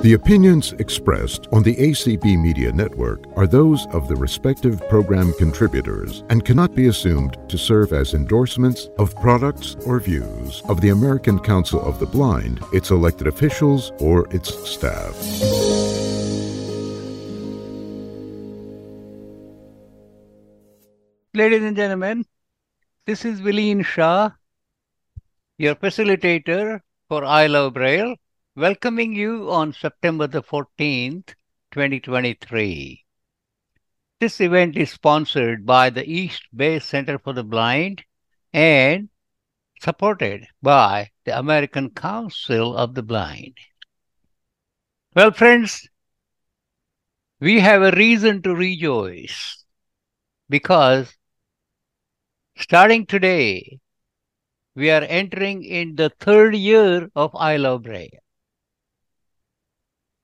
The opinions expressed on the ACB Media Network are those of the respective program contributors and cannot be assumed to serve as endorsements of products or views of the American Council of the Blind, its elected officials, or its staff. Ladies and gentlemen, this is Vileen Shah, your facilitator for I Love Braille, welcoming you on September the 14th, 2023. This event is sponsored by the East Bay Center for the Blind and supported by the American Council of the Blind. Well, friends, we have a reason to rejoice because starting today, we are entering in the third year of I Love Braille,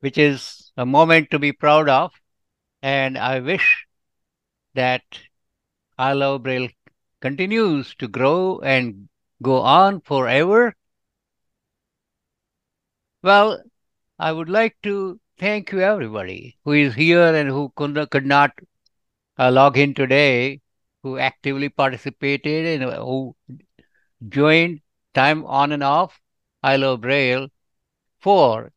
which is a moment to be proud of. And I wish that I Love Braille continues to grow and go on forever. Well, I would like to thank you, everybody who is here and who could, could not uh, log in today, who actively participated and who joined time on and off I love Braille for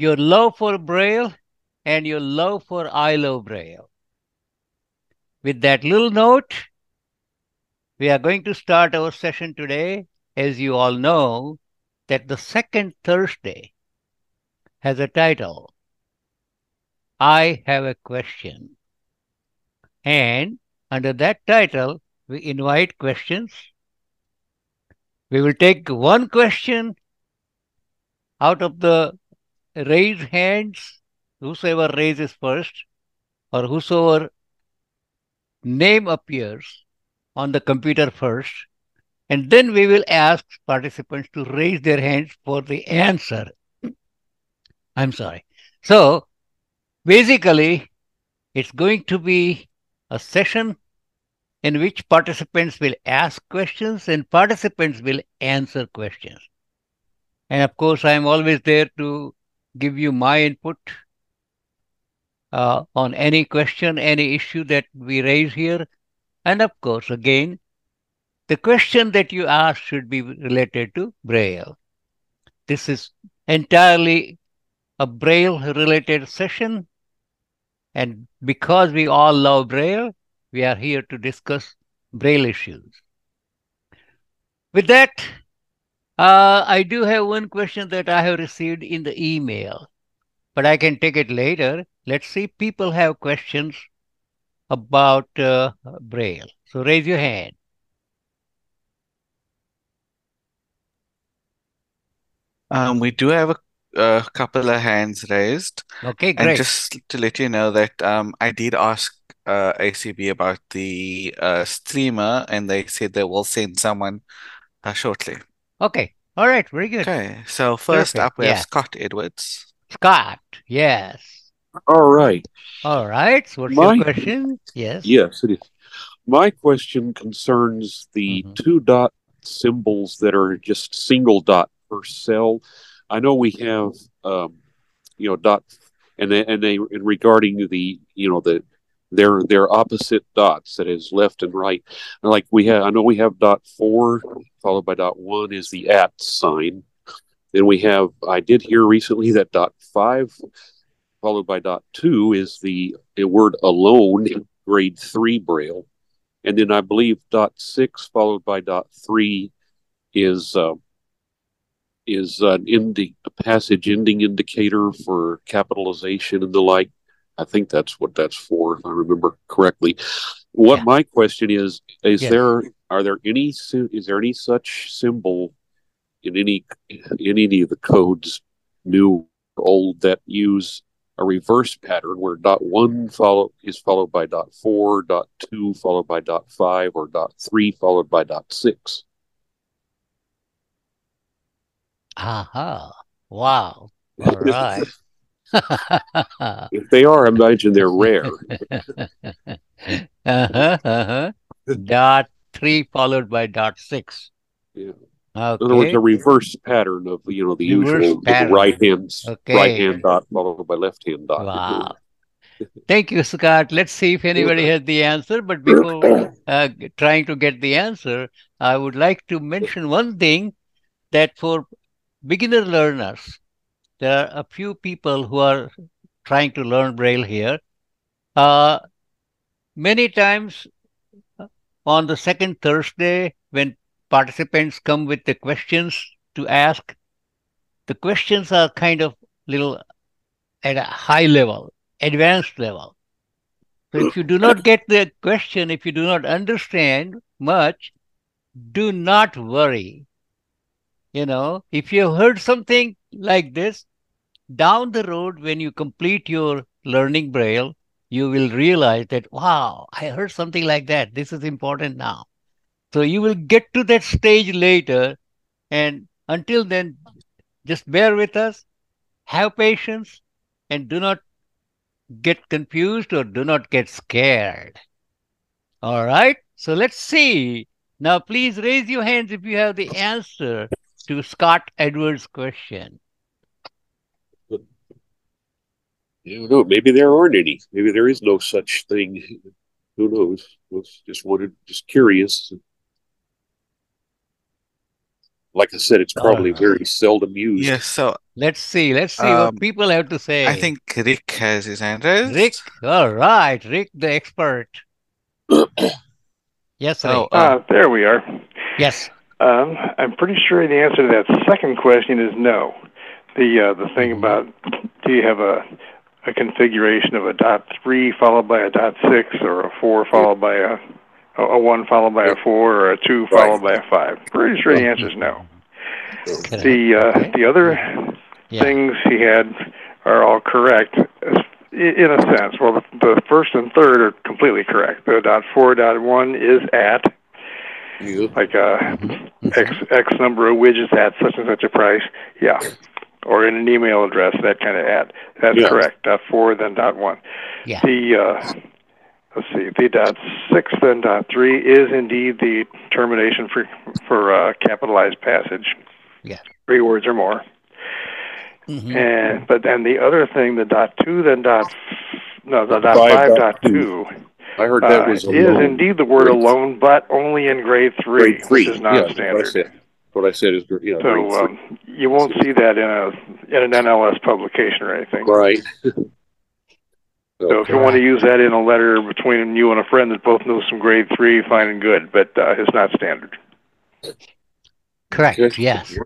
your love for Braille and your love for I love Braille. With that little note, we are going to start our session today. As you all know, that the second Thursday has a title I Have a Question. And under that title, we invite questions. We will take one question out of the raised hands, whosoever raises first, or whosoever name appears on the computer first, and then we will ask participants to raise their hands for the answer. I'm sorry. So basically, it's going to be a session in which participants will ask questions and participants will answer questions. And of course, I'm always there to give you my input uh, on any question, any issue that we raise here. And of course, again, the question that you ask should be related to Braille. This is entirely a Braille related session. And because we all love Braille, we are here to discuss Braille issues. With that, uh, I do have one question that I have received in the email, but I can take it later. Let's see, people have questions about uh, Braille. So raise your hand. Um, we do have a, a couple of hands raised. Okay, great. And just to let you know that um, I did ask uh, ACB about the uh, streamer, and they said they will send someone uh, shortly. Okay, all right, very good. Okay, so first Perfect, up we have. Scott Edwards. Scott, yes. All right. All right, so what's My- your question? Yes. Yes, it is. My question concerns the Mhm. two dot symbols that are just single dot per cell. I know we have, um, you know, dot, and they, and they and regarding the, you know, the they're they're opposite dots. That is left and right. Like we have, I know we have dot four followed by dot one is the at sign. Then we have. I did hear recently that dot five followed by dot two is the, the word alone in grade three braille and then i believe dot six followed by dot three is uh, is an indi- a passage ending indicator for capitalization and the like i think that's what that's for if i remember correctly what Yeah. my question is is Yes. there are there any is there any such symbol in any in any of the codes new or old that use a reverse pattern where dot one follow is followed by dot four, dot two followed by dot five, or dot three followed by dot six. Aha. Wow. All right. If they are, I imagine they're rare. uh-huh, uh-huh. Dot three followed by dot six. Yeah. Okay. In other words, a reverse pattern of you know the Reverse usual right hand Okay. right hand dot followed by left hand dot. Wow. Thank you, Scott. Let's see if anybody has the answer. But before uh, trying to get the answer, I would like to mention one thing that for beginner learners, there are a few people who are trying to learn Braille here. Uh, many times uh, on the second Thursday, when participants come with the questions to ask, the questions are kind of little at a high level, advanced level. So if you do not get the question, if you do not understand much, do not worry. You know, if you heard something like this, down the road, when you complete your learning Braille, you will realize that, wow, I heard something like that. This is important now. So you will get to that stage later. And until then, just bear with us, have patience, and do not get confused or do not get scared. All right. So let's see. Now, please raise your hands if you have the answer to Scott Edwards' question. You know, maybe there aren't any. Maybe there is no such thing. Who knows? Was just wanted, just curious. Like I said, it's probably Alright. very seldom used. Yes, so Let's see. Let's see Um, what people have to say. I think Rick has his hand raised. Rick. All right. Rick, the expert. yes, Rick. Oh, uh, Uh, there we are. yes. Um, I'm pretty sure the answer to that second question is no. The uh, the thing about do you have a a configuration of a dot three followed by a dot six or a four followed by a a one followed by a four or a two followed by a five? Pretty sure the answer is no. The uh, the other Yeah. things he had are all correct in a sense. Well, the, the first and third are completely correct. The dot four dot one is at like uh, Mhm. X X number of widgets at such and such a price. Yeah. Or in an email address, that kind of ad. That's Yeah. correct. Dot four, then dot one. Yeah. The uh, let's see, the dot six, then dot three is indeed the termination for for uh, capitalized passage. Yeah. Three words or more. Mhm. And but then the other thing, the dot two, then dot no, the dot Five five, dot dot two. two I heard that uh, was is indeed the word alone, but only in grade three, grade three. which is yeah, that's what I non-standard. said. What I said is, yeah, grade So um, you won't see that in a in an NLS publication or anything. right. So if you want to use that in a letter between you and a friend that both knows some grade three, fine and good, but uh, it's not standard. Correct. Okay. Yes.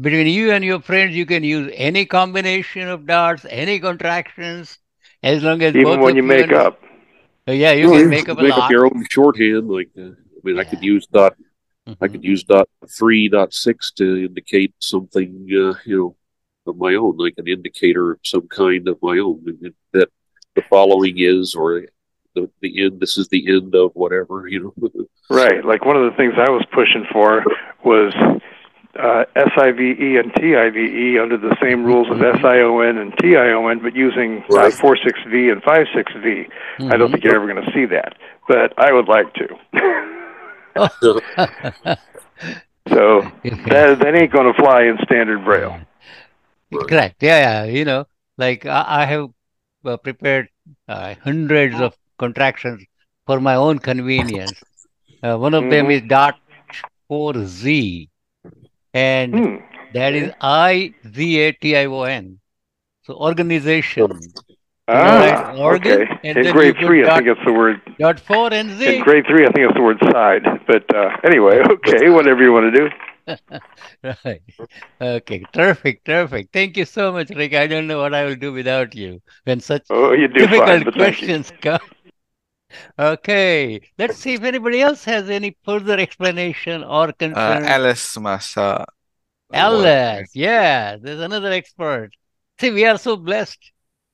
Between you and your friends, you can use any combination of dots, any contractions, as long as both Even when of you make under- up. Yeah, you No, can make up a make lot. up your own shorthand. Like, uh, I mean, I could use dot. I Mhm. could use dot three, dot six to indicate something. Uh, you know, of my own, like an indicator of some kind of my own. That the following is, or the the end. This is the end of whatever. You know. Right. Like one of the things I was pushing for was uh, SIVE and TIVE under the same rules of SION and TION, but using uh, Right. 46V and 56V. I don't Mhm. think you're ever going to see that, but I would like to. so that that ain't going to fly in standard braille. Correct. Yeah, yeah. You know, like I, I have uh, prepared uh, hundreds of contractions for my own convenience. Uh, one of them Mhm. is dot four Z, and Hmm. that is I Z A T I O N. So organization. Ah, right, organ, okay. and In grade you put three, I think it's the word. Dot four and Z. In grade three, I think it's the word side. But uh, anyway, okay, whatever you want to do. Right. Okay. Terrific. Terrific. Thank you so much, Rick. I don't know what I will do without you when such Oh, you do fine. difficult But thank you. questions come. Okay. Let's see if anybody else has any further explanation or uh, concern. Alice must. Uh, Alice. Yeah, there's another expert. See, we are so blessed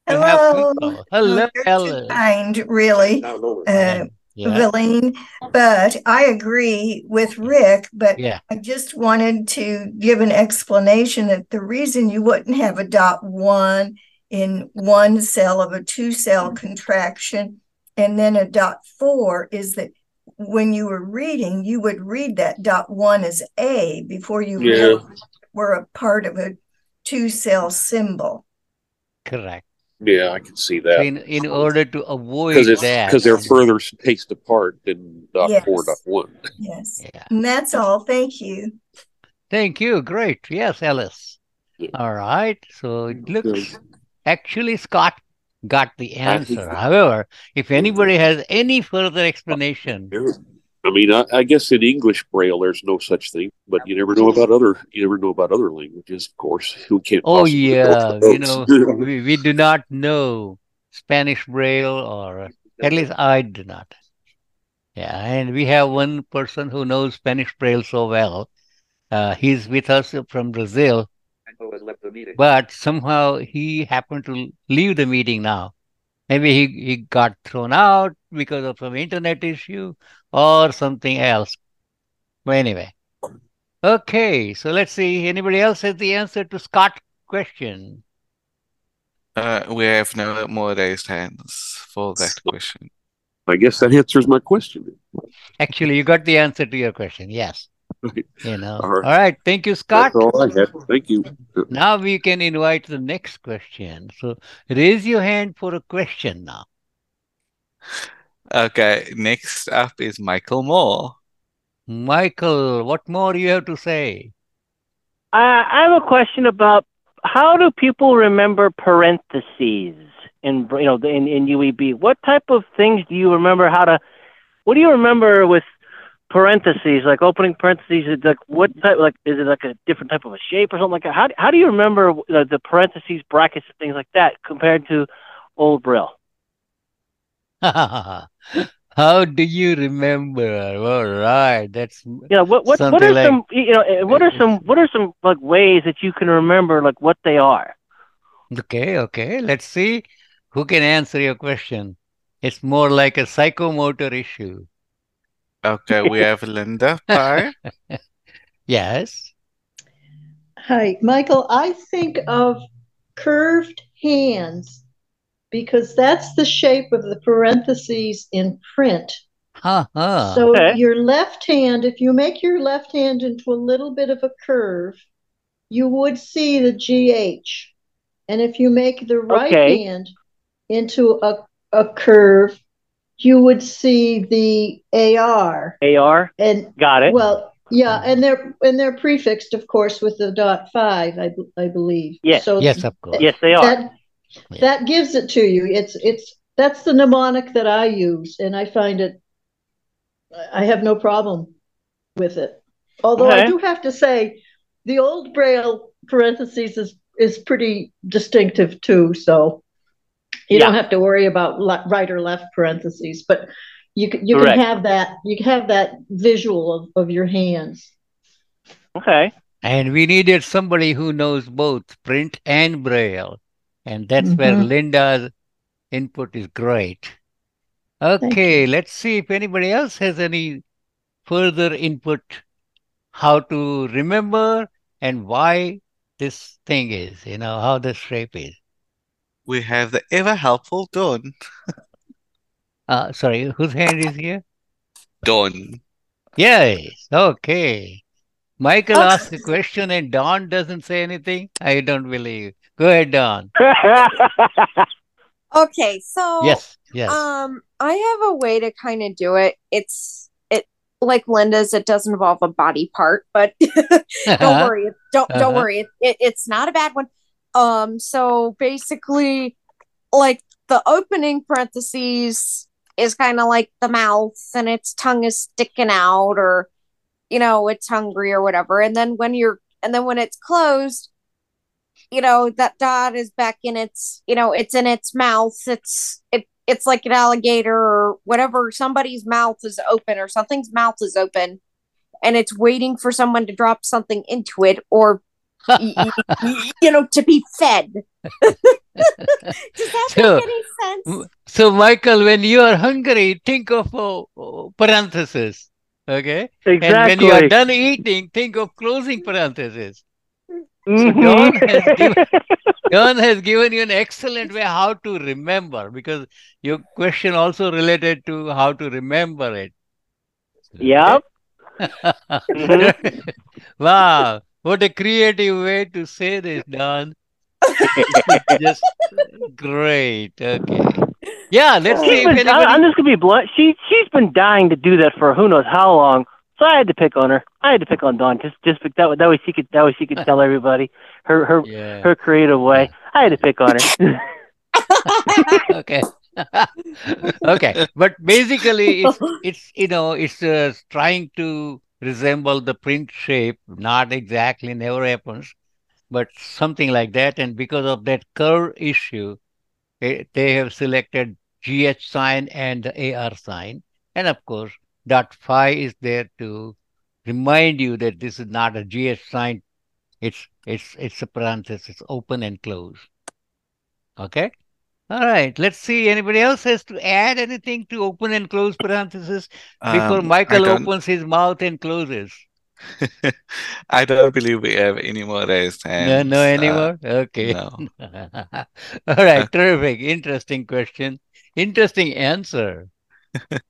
to have Hello. people. Hello, You're kind, really, uh, Yeah. Vileen. But I agree with Rick. But Yeah. I just wanted to give an explanation that the reason you wouldn't have a dot one in one cell of a two cell contraction and then a dot four is that when you were reading, you would read that dot one as A before you Yeah. were a part of a two cell symbol. Correct. Yeah, I can see that. in, in order to avoid Because that. because they're further spaced apart than dot four, dot one. Yes. Yeah. And that's all. Thank you. Thank you. Great. Yes, Alice. Yeah. All right. So it Good. looks actually Scott got the answer. However, if anybody has any further explanation, Yeah. I mean, I, I guess in English Braille, there's no such thing, but you never know about other. You never know about other languages, of course. Who can't? oh yeah, help you know, we, we do not know Spanish Braille, or at least I do not. Yeah, and we have one person who knows Spanish Braille so well. Uh, he's with us from Brazil, but somehow he happened to leave the meeting now. Maybe he, he got thrown out because of some internet issue or something else. But anyway. Okay, so let's see. Anybody else has the answer to Scott's question? Uh, we have no more raised hands for that question. I guess that answers my question. Actually, you got the answer to your question. Yes. Right. You know. All right. All right. Thank you, Scott. That's all I had. Thank you. Now we can invite the next question. So raise your hand for a question now. Okay, next up is Michael Moore. Michael, what more you have to say? I, I have a question about how do people remember parentheses in you know in, in UEB? What type of things do you remember how to? What do you remember with parentheses, like opening parentheses? Like what type? Like is it like a different type of a shape or something like that? How how do you remember the, the parentheses, brackets, and things like that compared to old Braille? How do you remember? All right, that's You know what what what are like- some you know eh, what are some what are some like ways that you can remember like what they are? okay. Okay, let's see who can answer your question. It's more like a psychomotor issue. Okay, we have Linda Parr. Yes. Hi, Michael. I think of curved hands because that's the shape of the parentheses in print. Huh, huh. So Okay. your left hand, if you make your left hand into a little bit of a curve, you would see the GH. And if you make the right Okay. hand into a, a curve, you would see the AR. AR, And got it. well, yeah, and they're and they're prefixed, of course, with the dot five, I, I believe. Yes. So yes, of course. yes, they are. that Yeah. that gives it to you. It's it's that's the mnemonic that I use, and I find it. I have no problem with it. Although I do have to say, the old Braille parentheses is is pretty distinctive too. So you don't have to worry about le- right or left parentheses, but you can you Correct. can have that you can have that visual of, of your hands. Okay. And we needed somebody who knows both print and braille. And that's where Mhm. Linda's input is great. Okay, let's see if anybody else has any further input how to remember and why this thing is, you know, how the shape is. We have the ever helpful Dawn. Uh, sorry, whose hand is here? Dawn. Yes, okay. Michael Okay. asked a question and Dawn doesn't say anything. I don't believe. Go ahead, Dawn. Okay, so Yes, yes. um I have a way to kind of do it. It's it like Linda's it doesn't involve a body part, but don't worry. Don't don't Uh-huh. worry. It, it, it's not a bad one. Um so basically like the opening parentheses is kind of like the mouth and its tongue is sticking out or you know, it's hungry or whatever. And then when you're and then when it's closed, you know, that dot is back in its, you know, it's in its mouth. It's it it's like an alligator or whatever. Somebody's mouth is open or something's mouth is open and it's waiting for someone to drop something into it or y- y- y- you know to be fed. Does that So, make any sense? So, Michael, when you are hungry, think of uh, uh, parenthesis. Okay. Exactly. And when you are done eating, think of closing parenthesis. Mhm. Dawn has given- John has given you an excellent way how to remember because your question also related to how to remember it. Yep. wow, what a creative way to say this, Dawn. Just great. Okay. Yeah, let's see She's if been, anybody. I'm just gonna be blunt. She she's been dying to do that for who knows how long. So I had to pick on her. I had to pick on Dawn just just that that way she could that way she could tell everybody her her Yeah. her creative way. I had to pick on her. okay. okay, but basically, it's it's you know it's uh, trying to resemble the print shape. Not exactly, never happens, but something like that. And because of that curve issue, eh, they have selected GH sign and the AR sign, and of course, dot phi is there to remind you that this is not a GH sign. It's it's it's a parenthesis, it's open and close. Okay. All right. Let's see. Anybody else has to add anything to open and close parentheses before Um, Michael opens his mouth and closes? I don't believe we have any more raised No, hands. no Uh, anymore? Okay. no. All right. Terrific. Interesting question. Interesting answer.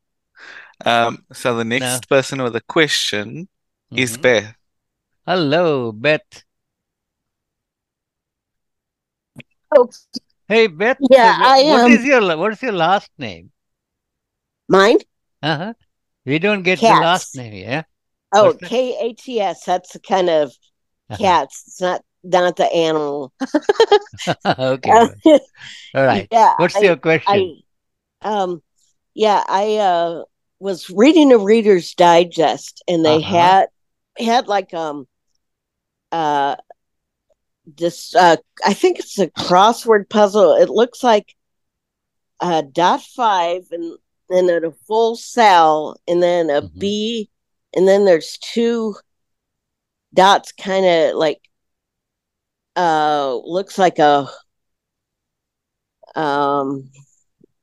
Um, so the Now, next person with a question is mhm. Beth. Hello, Beth. Oh, Hey, Beth. yeah, uh, I wh- what um your what is your last name? mine Uh-huh. We don't get the last name, yeah? Oh, K A T S. That's the kind of Uh-huh. cats. It's not not the animal. Okay. Uh, All right. yeah, What's I your question? I um yeah, I uh was reading a Reader's Digest and they Uh-huh. had had like um uh this uh I think it's a crossword puzzle. It looks like uh dot five and then a full cell and then a Mhm. B and then there's two dots kind of like uh looks like a um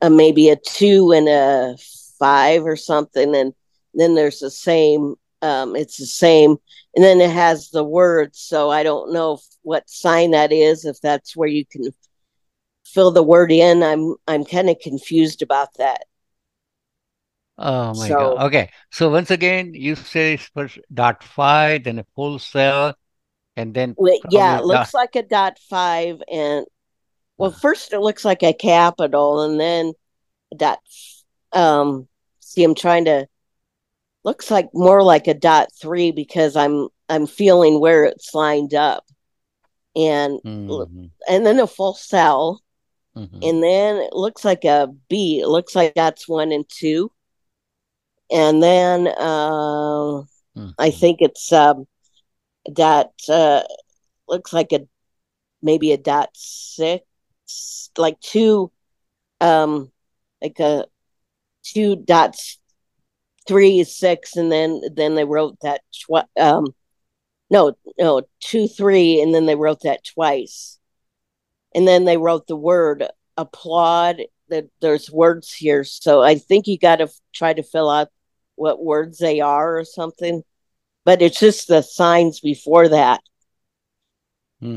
a maybe a two and a five or something and then there's the same um it's the same and then it has the words so i don't know if, what sign that is if that's where you can fill the word in i'm i'm kind of confused about that Oh my so God. Okay. So once again, you say first dot five, then a full cell, and then yeah, it dot. looks like a dot five, and well, uh, first it looks like a capital, and then dot. Um, see, I'm trying to. Looks like more like a dot three because I'm I'm feeling where it's lined up, and mhm, and then a full cell, mhm, and then it looks like a B. It looks like that's one and two, and then uh, I mhm. think it's um dot. Uh, looks like a maybe a dot six, like two, um, like a two dots, three six, and then then they wrote that twi- um, no, no, two three, and then they wrote that twice, and then they wrote the word applaud. That there's words here, so I think you got to try to fill out what words they are or something. But it's just the signs before that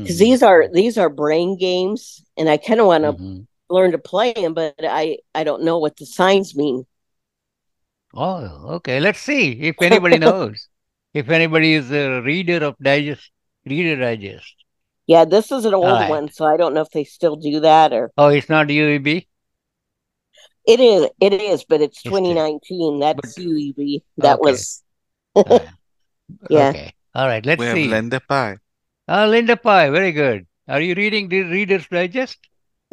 because Mhm, these are these are brain games and i kind of want to mhm. learn to play them but i i don't know what the signs mean Oh, okay. Let's see if anybody knows. If anybody is a reader of Digest, Reader Digest. yeah this is an old right. one so i don't know if they still do that or Oh, it's not UEB? it is it is but it's It's still. 2019 But that's ueb that okay. was Uh, yeah okay. All right. Let's We have see. Linda Pye. Ah, Linda Pye, very good. Are you reading the Reader's Digest?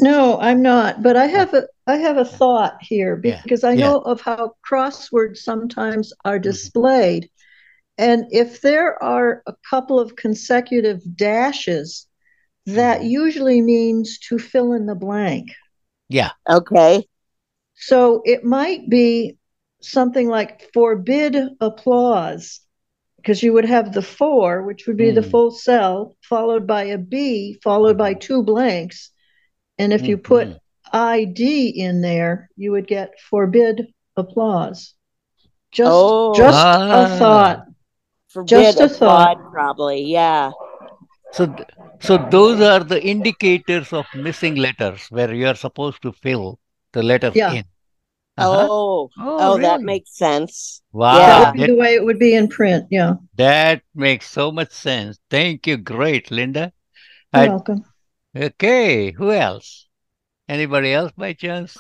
No, I'm not, but I have a I have a thought here yeah. because I Yeah. know of how crosswords sometimes are Mhm, displayed. And if there are a couple of consecutive dashes, that mhm. usually means to fill in the blank. Yeah. okay So it might be something like forbid applause, because you would have the four, which would be the Mm, full cell, followed by a B, followed by mhm, two blanks. And if you put. ID in there, you would get forbid applause. Just oh just a Ah, thought. forbid Just a thought. probably yeah so th- so those are the indicators of missing letters where you are supposed to fill the letter Yeah, in. Uh-huh. Oh, Oh, oh, that makes sense. Wow. Yeah. That the way it would be in print. Yeah. That makes so much sense. Thank you. Great, Linda. You're I- welcome. okay, who else? Anybody else by chance?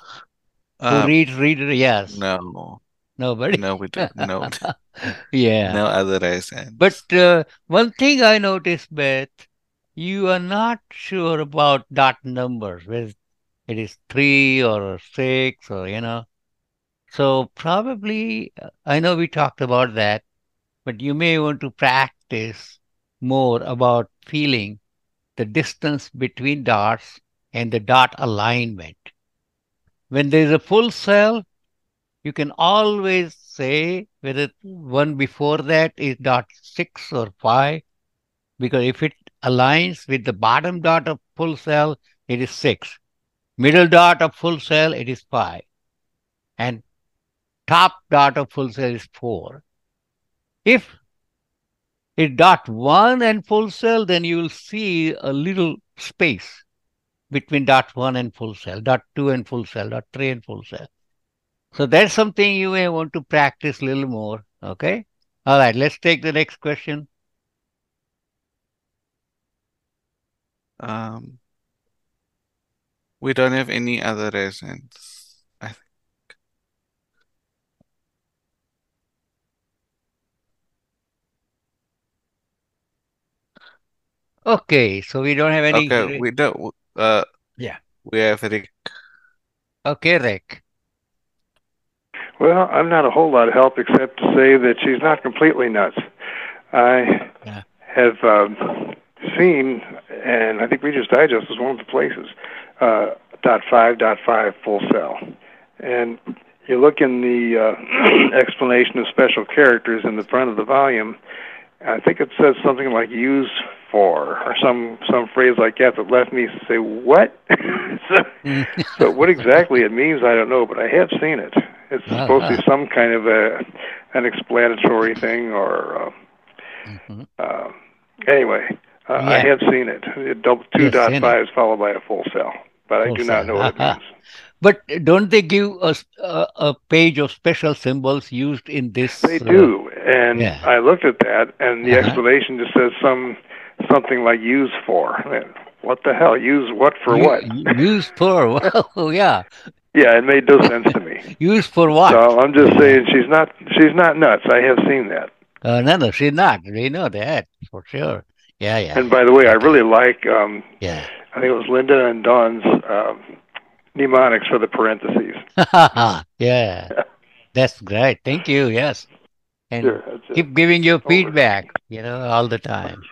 Who Um, reads, read, yes. no, Nobody? no, we don't. No, yeah. no other hands. But uh, one thing I noticed, Beth, you are not sure about dot numbers, whether it is three or six or, you know. So probably, uh, I know we talked about that, but you may want to practice more about feeling the distance between dots and the dot alignment. When there is a full cell, you can always say whether one before that is dot six or five, because if it aligns with the bottom dot of full cell, it is six. Middle dot of full cell, it is five. And top dot of full cell is four. If it dot one and full cell, then you will see a little space between dot one and full cell, dot two and full cell, dot three and full cell. So that's something you may want to practice a little more. Okay. All right. Let's take the next question. Um, we don't have any other hands. I think. Okay. So we don't have any. Okay, we don't. Uh, Yeah. we have Rick. Okay, Rick. Well, I'm not a whole lot of help except to say that she's not completely nuts. I Yeah. have um, seen, and I think Reader's Digest is one of the places, uh, dot five, dot five full cell. And you look in the uh, explanation of special characters in the front of the volume, I think it says something like use for or some some phrase like that that left me say what so, so what exactly it means I don't know but I have seen it it's Ah, supposed to ah. be some kind of a an explanatory thing or uh, Mhm. uh, anyway uh, I have seen it, it double, two Yes, dot five is followed by a full cell but I Full do not know what it means But don't they give us a, a page of special symbols used in this? They uh, do, and yeah. I looked at that, and the Uh-huh. explanation just says some something like "use for." What the hell? Use what for what? Use for well, yeah. Yeah, it made no sense to me. use for what? So I'm just saying she's not she's not nuts. I have seen that. Uh, no, no, she's not. We know that for sure. Yeah, yeah, And by the way, I really like um, yeah. I think it was Linda and Dawn's um, mnemonics for the parentheses. yeah, that's great. Thank you. Yes, and Sure, keep giving your feedback. You know, all the time.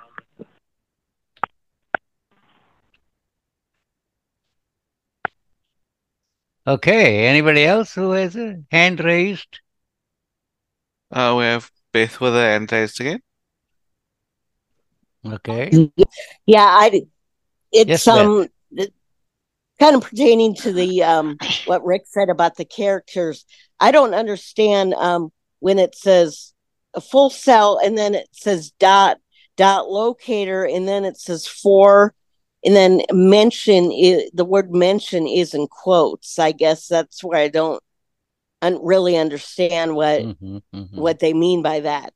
Okay. Anybody else who has a hand raised? Uh, we have Beth with her hand raised again. Okay. Yeah, I. It's Yes, um it- kind of pertaining to the um what Rick said about the characters. I don't understand um when it says a full cell and then it says dot dot locator and then it says for and then mention i the word mention is in quotes. I guess that's where I don't un- really understand what Mhm, mhm. what they mean by that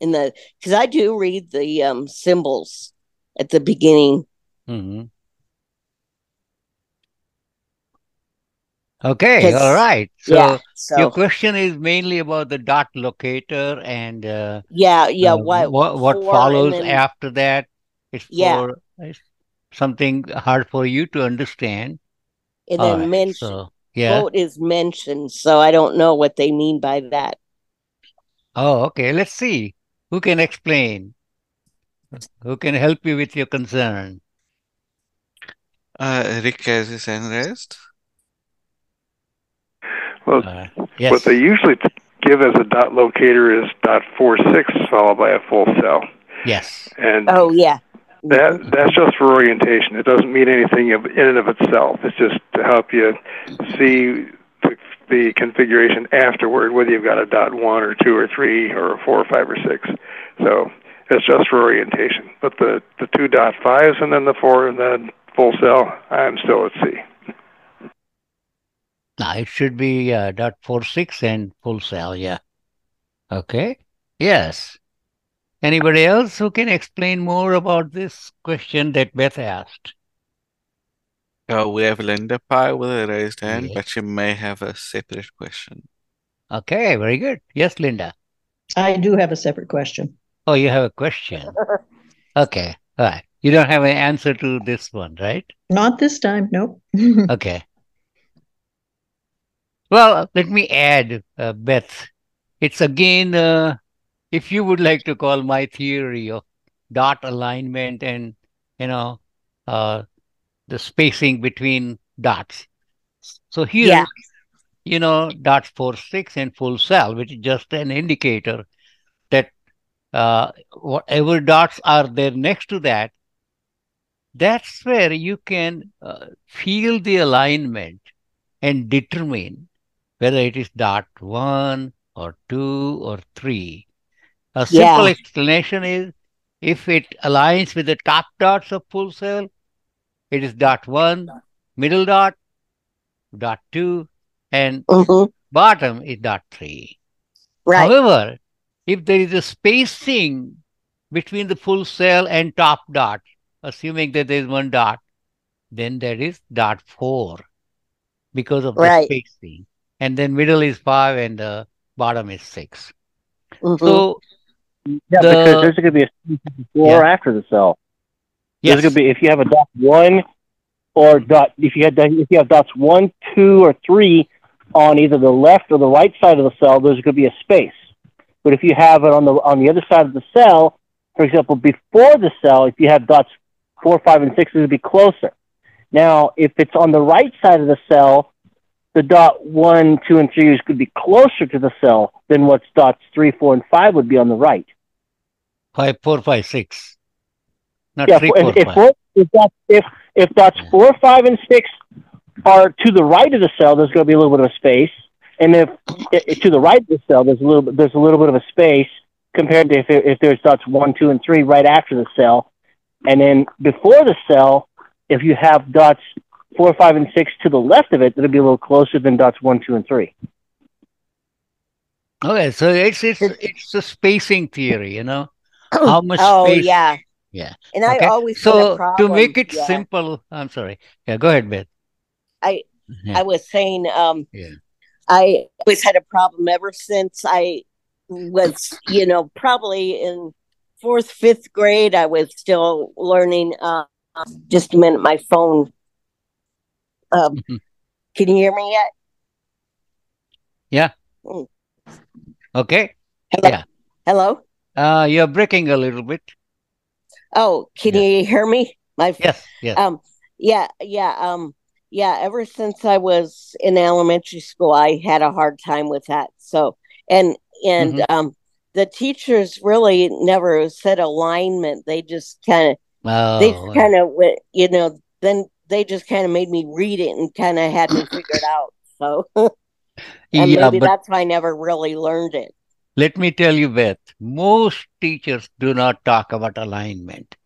in the because I do read the um symbols at the beginning. Mhm. Okay, all right. So yeah, your question is mainly about the dot locator and uh, yeah, yeah. uh, What what what follows then- after that is Yeah. for is something hard for you to understand. and then right, mention so yeah. quote is mentioned, so I don't know what they mean by that. Oh, okay. Let's see who can explain. Who can help you with your concern? Uh, Rick has his hand raised. Well, Uh, what they usually give as a dot locator is dot four six followed by a full cell, Yes. and Oh yeah, That that's just for orientation. It doesn't mean anything in and of itself. It's just to help you see the, the configuration afterward, whether you've got a dot one or two or three or four or five or six. So it's just for orientation. But the the two dot fives and then the four and then full cell, I'm still at C. Now it should be uh, dot four six and full cell. Yeah. Okay. Yes. Anybody else who can explain more about this question that Beth asked? Uh, we have Linda Pye with a raised hand, Yeah. but she may have a separate question. Okay, very good. Yes, Linda. I do have a separate question. Oh, you have a question. Okay. All right. You don't have an answer to this one, right? Not this time, nope. Okay. Well, let me add, uh, Beth. It's again, uh, if you would like to call my theory of dot alignment and, you know, uh, the spacing between dots. So here, Yeah. you know, dot four six and full cell, which is just an indicator that uh, whatever dots are there next to that, that's where you can uh, feel the alignment and determine whether it is dot one or two or three. A simple Yeah. explanation is if it aligns with the top dots of full cell, it is dot one, middle dot, dot two, and hmm bottom is dot three. Right. However, if there is a spacing between the full cell and top dot, assuming that there is one dot, then there is dot four because of the Right. spacing. And then middle is five and the bottom is six. hmm So Yeah, The- because there's going to be a space before or after the cell. yes, There's going to be if you have a dot one or dot if you had if you have dots one, two, or three on either the left or the right side of the cell, there's going to be a space. But if you have it on the on the other side of the cell, for example, before the cell, if you have dots four, five, and six, it would be closer. Now, if it's on the right side of the cell, the dot one, two, and three could be closer to the cell than what's dots three, four, and five would be on the right. five, four, five, six. Not Yeah, three, if, four, if, five. four, if, that, if, if dots Yeah. four, five, and six are to the right of the cell, there's going to be a little bit of a space. And if, i to the right of the cell, there's a little bit, there's a little bit of a space compared to if, if there's dots one, two, and three right after the cell. And then before the cell, if you have dots four, five, and six to the left of it, that'll be a little closer than dots one, two, and three. Okay, so it's it's it's a spacing theory, you know. How much oh space? yeah. Yeah. And I always had a So to make it yeah. simple, I'm sorry. Yeah, go ahead, Beth. I Yeah. I was saying um Yeah. I always had a problem ever since I was, you know, probably in fourth, fifth grade. I was still learning. Uh, just a minute, my phone. Um, Mhm. can you hear me yet? Yeah. Okay. Hello? Yeah. Hello. Uh, you're breaking a little bit. Oh, can Yeah. you hear me? My Yes, yes. um yeah yeah um yeah ever since i was in elementary school i had a hard time with that so and and Mhm. um the teachers really never said alignment they just kind of Oh, they kind of went you know then they just kind of made me read it and kind of had me figure it out so and yeah, maybe that's why i never really learned it let me tell you, Beth, most teachers do not talk about alignment.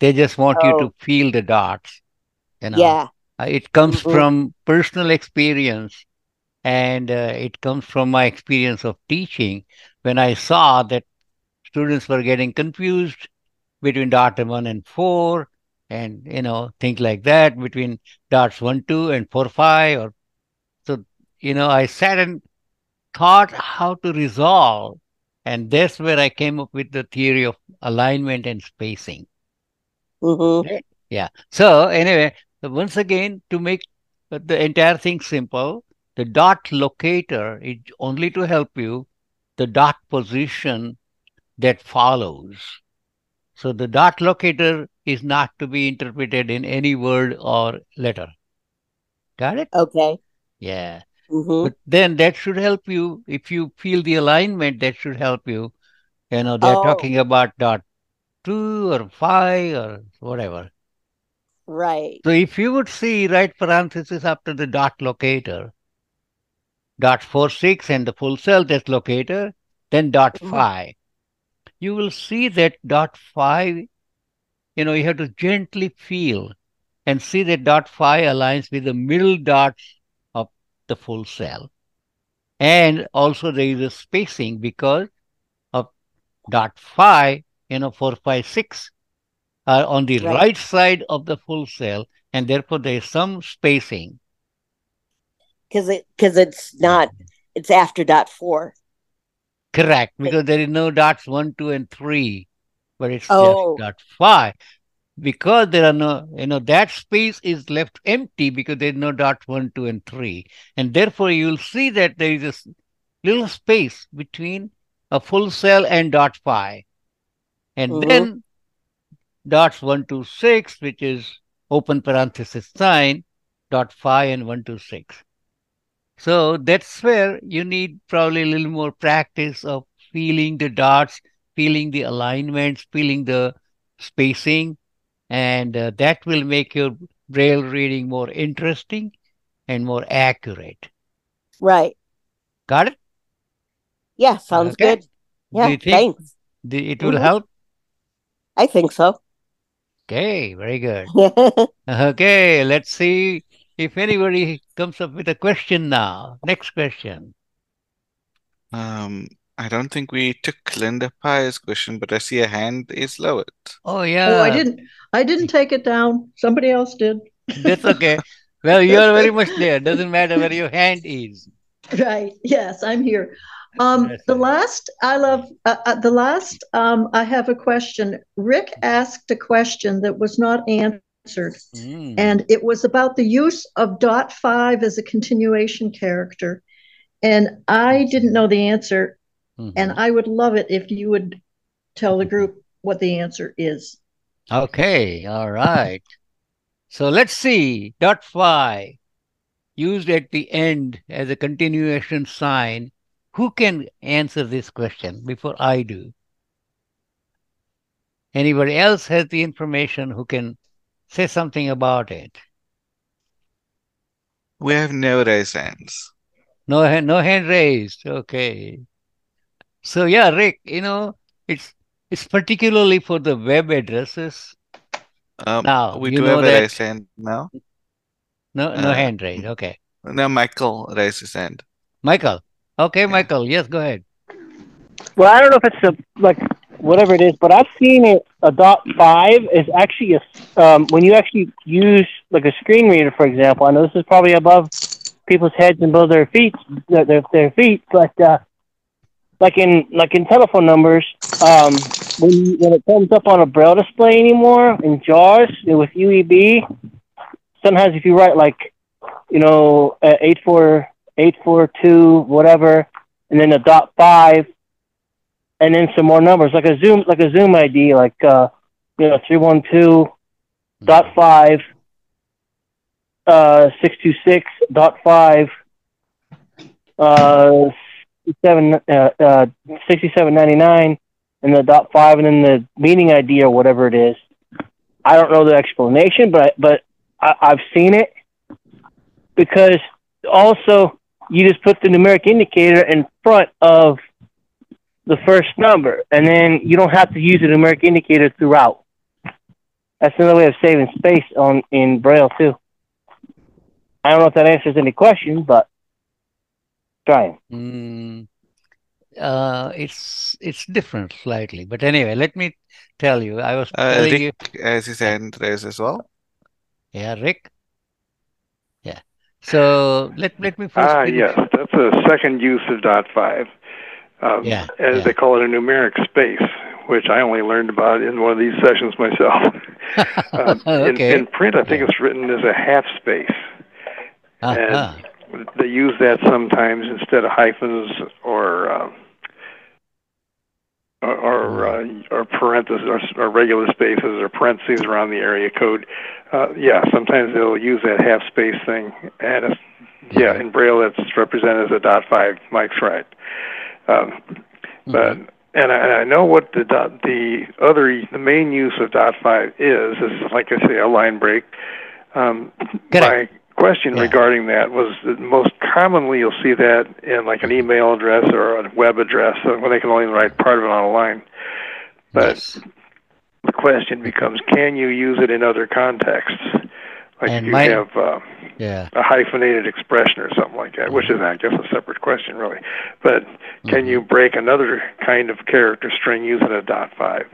They just want you to Oh. feel the dots. You know, yeah Uh, it comes Mhm. from personal experience, and uh, it comes from my experience of teaching when I saw that students were getting confused between dot one and four, and you know things like that between dots one two and four five. Or so you know I sat and thought how to resolve, and that's where I came up with the theory of alignment and spacing. hmm Yeah. So anyway, once again, to make the entire thing simple, the dot locator is only to help you the dot position that follows. So the dot locator is not to be interpreted in any word or letter. Got it? okay Yeah. hmm But then that should help you if you feel the alignment, that should help you. You know, they're Oh. talking about dot two or five or whatever. right So if you would see right parenthesis after the dot locator, dot four six and the full cell that's locator, then dot Mhm. five, you will see that dot five, you know, you have to gently feel and see that dot five aligns with the middle dots of the full cell. And also there is a spacing because of dot phi, you know, four, five, six are on the Right. right side of the full cell, and therefore there is some spacing. because it because it's not it's after dot four. Correct, because there is no dots one, two, and three, but it's Oh. just dot five. Because there are no, you know, that space is left empty because there is no dots one, two, and three. And therefore you'll see that there is a little space between a full cell and dot five, And Mhm. then dots one, two, six, which is open parenthesis sign, dot five and one, two, six. So that's where you need probably a little more practice of feeling the dots, feeling the alignments, feeling the spacing, and uh, that will make your braille reading more interesting and more accurate. Right. Got it? Yeah, sounds Okay. good. Yeah, Do you think thanks. it will Mhm. help? I think so. Okay, very good. Okay, let's see if anybody comes up with a question now. Next question. Um, I don't think we took Linda Pye's question, but I see a hand is lowered. Oh, yeah. Oh, I didn't. I didn't take it down. Somebody else did. That's okay. Well, you're very much there. Doesn't matter where your hand is. Right. Yes, I'm here. Um, the last, I love uh, uh, the last. Um, I have a question. Rick asked a question that was not answered, Mm. and it was about the use of dot five as a continuation character. And I didn't know the answer, Mhm. and I would love it if you would tell the group what the answer is. Okay, all right. So let's see. Dot five used at the end as a continuation sign. Who can answer this question before I do? Anybody else has the information who can say something about it? We have no raised hands. No hand, no hand raised. Okay. So yeah, Rick, you know, it's it's particularly for the web addresses. Um, Now, we you do know have a that- raised hand now. No, no Uh, hand raised. Okay. No, Michael raised his hand. Michael. Okay, Michael. Yes, go ahead. Well, I don't know if it's a like whatever it is, but I've seen it. A dot five is actually a um, when you actually use like a screen reader, for example. I know this is probably above people's heads and below their feet, their their, feet, but uh, like in like in telephone numbers, um, when you, when it comes up on a braille display anymore in JAWS with UEB, sometimes if you write like you know uh, eight four eight four two whatever, and then a dot five and then some more numbers, like a Zoom, like a Zoom ID, like uh, you know, three one two dot uh, six two six dot five, uh, seven uh, uh, sixty seven ninety nine, and the dot five, and then the meeting ID or whatever it is. I don't know the explanation, but but I, I've seen it because also you just put the numeric indicator in front of the first number, and then you don't have to use the numeric indicator throughout. That's another way of saving space on in Braille too. I don't know if that answers any question, but trying. Mm, uh, it's it's different slightly, but anyway, let me tell you. I was Uh, telling you, Rick has his hand raised as well. yeah, Rick. Yeah. So let let me first Ah, finish. yes, that's a second use of dot five. Um, Yeah, as yeah. they call it a numeric space, which I only learned about in one of these sessions myself. Um, in, Okay. in print, I think it's written as a half space. Uh-huh. And they use that sometimes instead of hyphens or um, or or, uh, or parentheses or, or regular spaces or parentheses around the area code. Uh, yeah, sometimes they'll use that half space thing. And it's, yeah, in Braille, it's represented as a dot five. Mike's right. Um, but and I, and I know what the dot the other the main use of dot five is is like I say a line break. Um, my question regarding that was that most commonly you'll see that in like an email address or a web address uh, when they can only write part of it on a line. But the question becomes, can you use it in other contexts? Like And if you my- have uh, Yeah. a hyphenated expression or something like that, which is, I guess, a separate question, really. But can Mm-hmm. you break another kind of character string using a dot five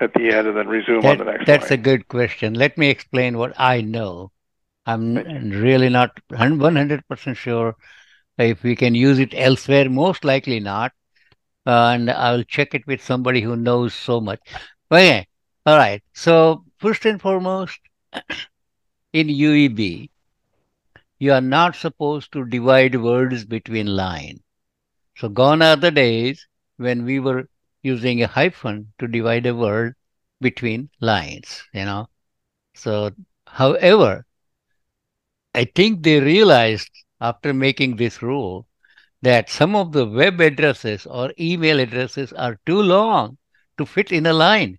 at the end and then resume on the That, next that's a good question. Let me explain what I know. I'm really not 100% sure if we can use it elsewhere. Most likely not. Uh, and I'll check it with somebody who knows so much. Okay. All right. So, first and foremost, in UEB, you are not supposed to divide words between lines. So, gone are the days when we were using a hyphen to divide a word between lines, you know. So, however, I think they realized after making this rule that some of the web addresses or email addresses are too long to fit in a line.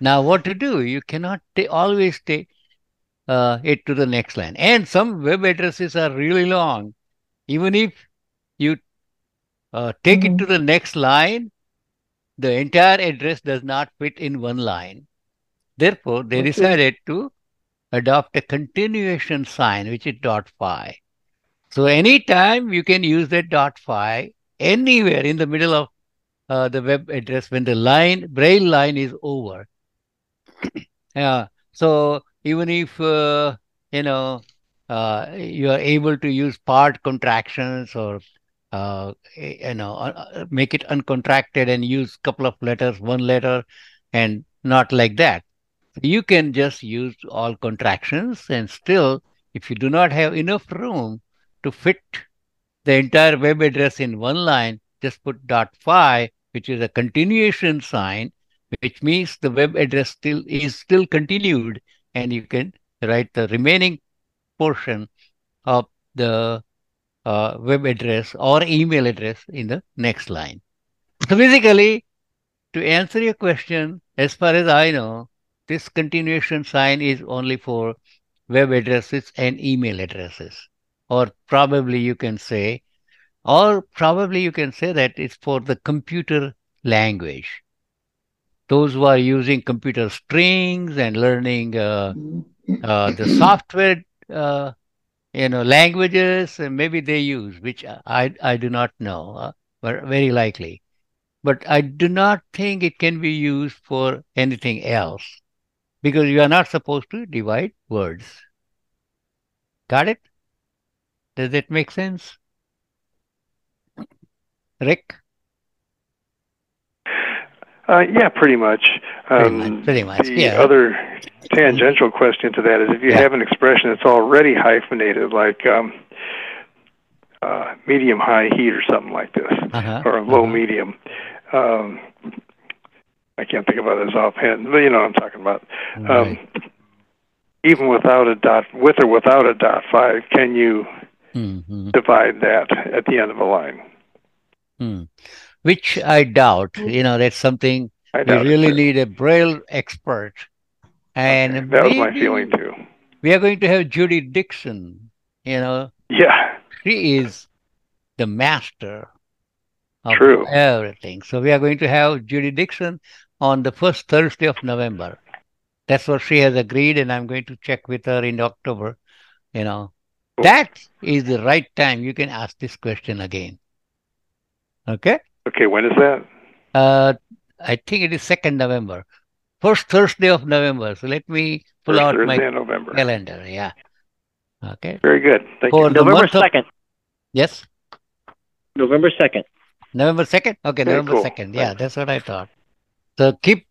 Now, what to do? You cannot always take uh, it to the next line. And some web addresses are really long. Even if you uh, take it to the next line, the entire address does not fit in one line. Therefore, they Okay. decided to adopt a continuation sign, which is dot five. So anytime you can use that dot five anywhere in the middle of uh, the web address when the line braille line is over. yeah. So even if uh, you know uh, you are able to use part contractions or uh, eh, you know uh, uh, make it uncontracted and use couple of letters, one letter, and not like that. You can just use all contractions and still, if you do not have enough room to fit the entire web address in one line, just put dot five, which is a continuation sign, which means the web address still is still continued, and you can write the remaining portion of the uh, web address or email address in the next line. So basically, to answer your question, as far as I know, this continuation sign is only for web addresses and email addresses. Or probably you can say, or probably you can say that it's for the computer language. Those who are using computer strings and learning uh, uh, the software, uh, you know, languages, maybe they use, which I, I do not know, uh, but very likely. But I do not think it can be used for anything else because you are not supposed to divide words. Got it? Does that make sense? Rick? Uh, yeah, pretty much. Pretty Um, much, pretty much, The yeah. other tangential question to that is if you Yeah. have an expression that's already hyphenated, like um, uh, medium high heat or something like this, Uh-huh, or low uh-huh. medium. Um, I can't think of others offhand, but you know what I'm talking about. Um, even without a dot, with or without a dot five, can you Mhm. divide that at the end of a line? Hmm. Which I doubt. Mm-hmm. You know, that's something we really need a braille expert. And That was my feeling too. we are going to have Judy Dixon. You know, Yeah, she is the master of True. everything. So we are going to have Judy Dixon on the first Thursday of November. That's what she has agreed, and I'm going to check with her in October. You know, that is the right time you can ask this question again. Okay? Okay, when is that? Uh, I think it is second November, first Thursday of November. So let me pull First out Thursday my in November. calendar. Yeah. Okay. Very good. Thank For you. the November 2nd. Yes. November 2nd. November 2nd? Okay, Very November cool. 2nd. Yeah, that's what I thought. So keep,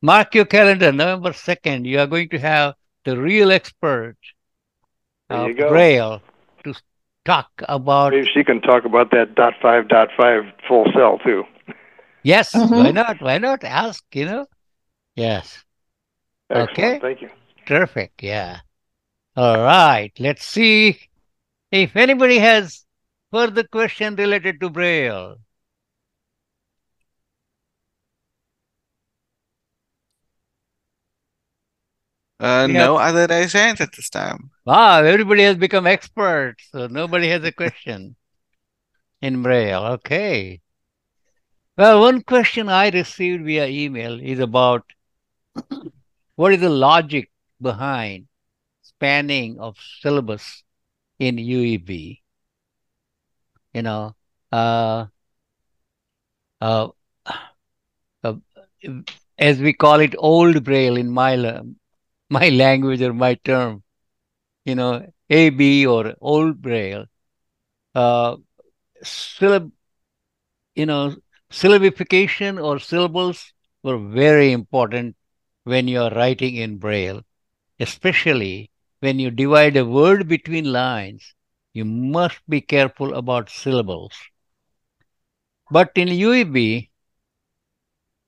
mark your calendar, November 2nd. You are going to have the real expert There of you go. Braille to s- talk about. Maybe she can talk about that dot five dot five full cell too. Yes, Mhm. why not? Why not? Ask, you know? Yes. Excellent. Okay. Thank you. Terrific. Yeah. All right. Let's see if anybody has further question related to Braille. Uh, no other hands at this time. Wow, everybody has become experts, so nobody has a question in Braille. Okay. Well, one question I received via email is about what is the logic behind spanning of syllabus in UEB. You know, uh, uh, uh, as we call it, old braille in my my language or my term. You know, AB or old braille. Uh, syllab, you know, syllabification or syllables were very important when you are writing in braille, especially when you divide a word between lines. You must be careful about syllables. But in UEB,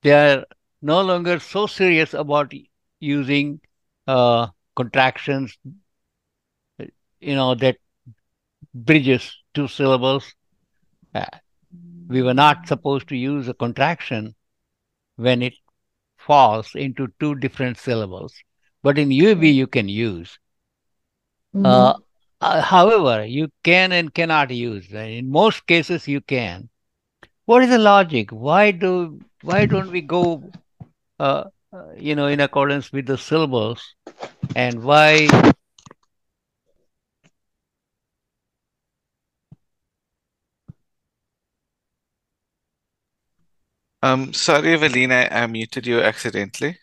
they are no longer so serious about using uh, contractions, you know, that bridges two syllables. Uh, we were not supposed to use a contraction when it falls into two different syllables. But in UEB, you can use. Mm-hmm. Uh, uh, however, you can and cannot use. In most cases, you can. What is the logic? Why do why don't we go, uh, uh you know, in accordance with the syllables, and why Um, sorry, Evelina, I muted you accidentally.